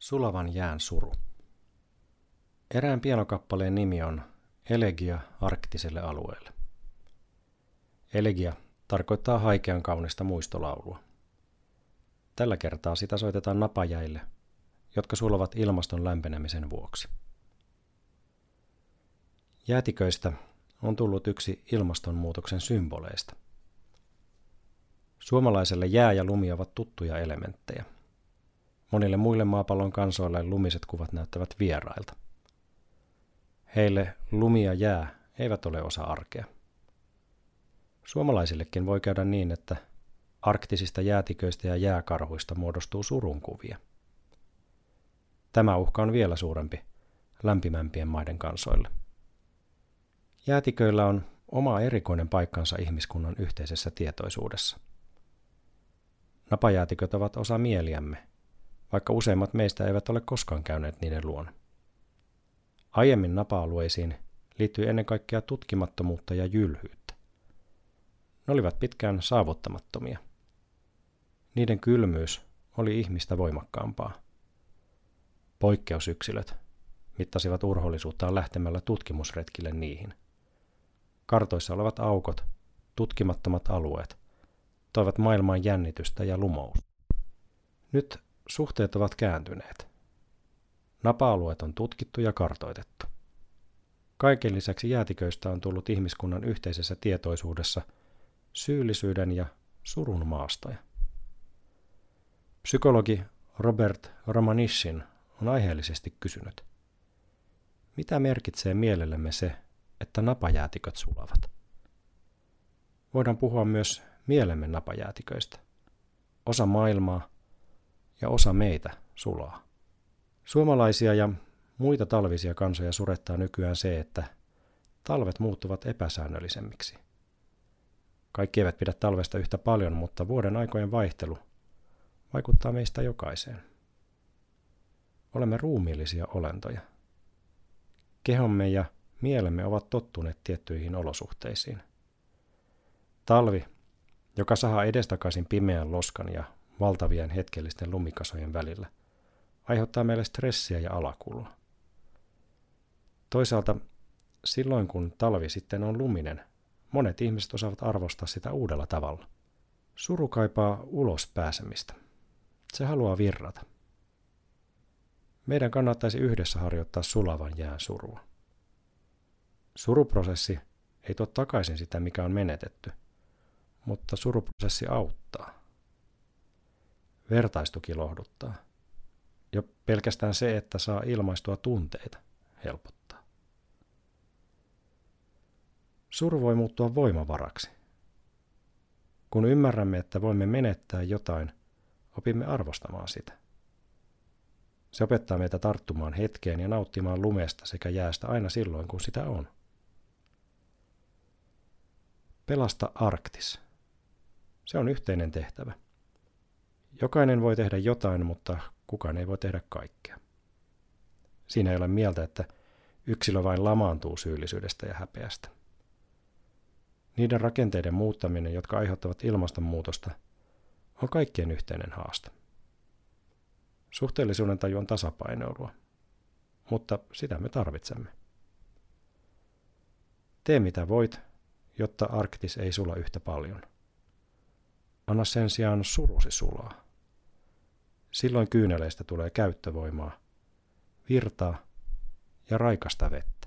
Sulavan jään suru. Erään pianokappaleen nimi on Elegia arktiselle alueelle. Elegia tarkoittaa haikean kaunista muistolaulua. Tällä kertaa sitä soitetaan napajäille, jotka sulavat ilmaston lämpenemisen vuoksi. Jäätiköistä on tullut yksi ilmastonmuutoksen symboleista. Suomalaiselle jää ja lumi ovat tuttuja elementtejä – Monille muille maapallon kansoille lumiset kuvat näyttävät vierailta. Heille lumi ja jää eivät ole osa arkea. Suomalaisillekin voi käydä niin, että arktisista jäätiköistä ja jääkarhuista muodostuu surunkuvia. Tämä uhka on vielä suurempi lämpimämpien maiden kansoille. Jäätiköillä on oma erikoinen paikkansa ihmiskunnan yhteisessä tietoisuudessa. Napajäätiköt ovat osa mieliämme vaikka useimmat meistä eivät ole koskaan käyneet niiden luona. Aiemmin napa-alueisiin liittyi ennen kaikkea tutkimattomuutta ja jylhyyttä. Ne olivat pitkään saavuttamattomia. Niiden kylmyys oli ihmistä voimakkaampaa. Poikkeusyksilöt mittasivat urhollisuuttaan lähtemällä tutkimusretkille niihin. Kartoissa olevat aukot, tutkimattomat alueet, toivat maailmaan jännitystä ja lumous. Nyt suhteet ovat kääntyneet. Napa-alueet on tutkittu ja kartoitettu. Kaiken lisäksi jäätiköistä on tullut ihmiskunnan yhteisessä tietoisuudessa syyllisyyden ja surun maastoja. Psykologi Robert Romanishin on aiheellisesti kysynyt, mitä merkitsee mielellemme se, että napajäätiköt sulavat? Voidaan puhua myös mielemme napajäätiköistä. Osa maailmaa, ja osa meitä sulaa. Suomalaisia ja muita talvisia kansoja surettaa nykyään se, että talvet muuttuvat epäsäännöllisemmiksi. Kaikki eivät pidä talvesta yhtä paljon, mutta vuoden aikojen vaihtelu vaikuttaa meistä jokaiseen. Olemme ruumiillisia olentoja. Kehomme ja mielemme ovat tottuneet tiettyihin olosuhteisiin. Talvi, joka sahaa edestakaisin pimeän loskan ja valtavien hetkellisten lumikasojen välillä, aiheuttaa meille stressiä ja alakulua. Toisaalta silloin kun talvi sitten on luminen, monet ihmiset osaavat arvostaa sitä uudella tavalla. Suru kaipaa ulos pääsemistä. Se haluaa virrata. Meidän kannattaisi yhdessä harjoittaa sulavan jään surua. Suruprosessi ei tuo takaisin sitä, mikä on menetetty, mutta suruprosessi auttaa. Vertaistuki lohduttaa. Jo pelkästään se, että saa ilmaistua tunteita, helpottaa. Suru voi muuttua voimavaraksi. Kun ymmärrämme, että voimme menettää jotain, opimme arvostamaan sitä. Se opettaa meitä tarttumaan hetkeen ja nauttimaan lumesta sekä jäästä aina silloin, kun sitä on. Pelasta Arktis. Se on yhteinen tehtävä. Jokainen voi tehdä jotain, mutta kukaan ei voi tehdä kaikkea. Siinä ei ole mieltä, että yksilö vain lamaantuu syyllisyydestä ja häpeästä. Niiden rakenteiden muuttaminen, jotka aiheuttavat ilmastonmuutosta, on kaikkien yhteinen haaste. Suhteellisuuden taju on tasapainoilua, mutta sitä me tarvitsemme. Tee mitä voit, jotta Arktis ei sula yhtä paljon. Anna sen sijaan surusi sulaa. Silloin kyyneleistä tulee käyttövoimaa, virtaa ja raikasta vettä.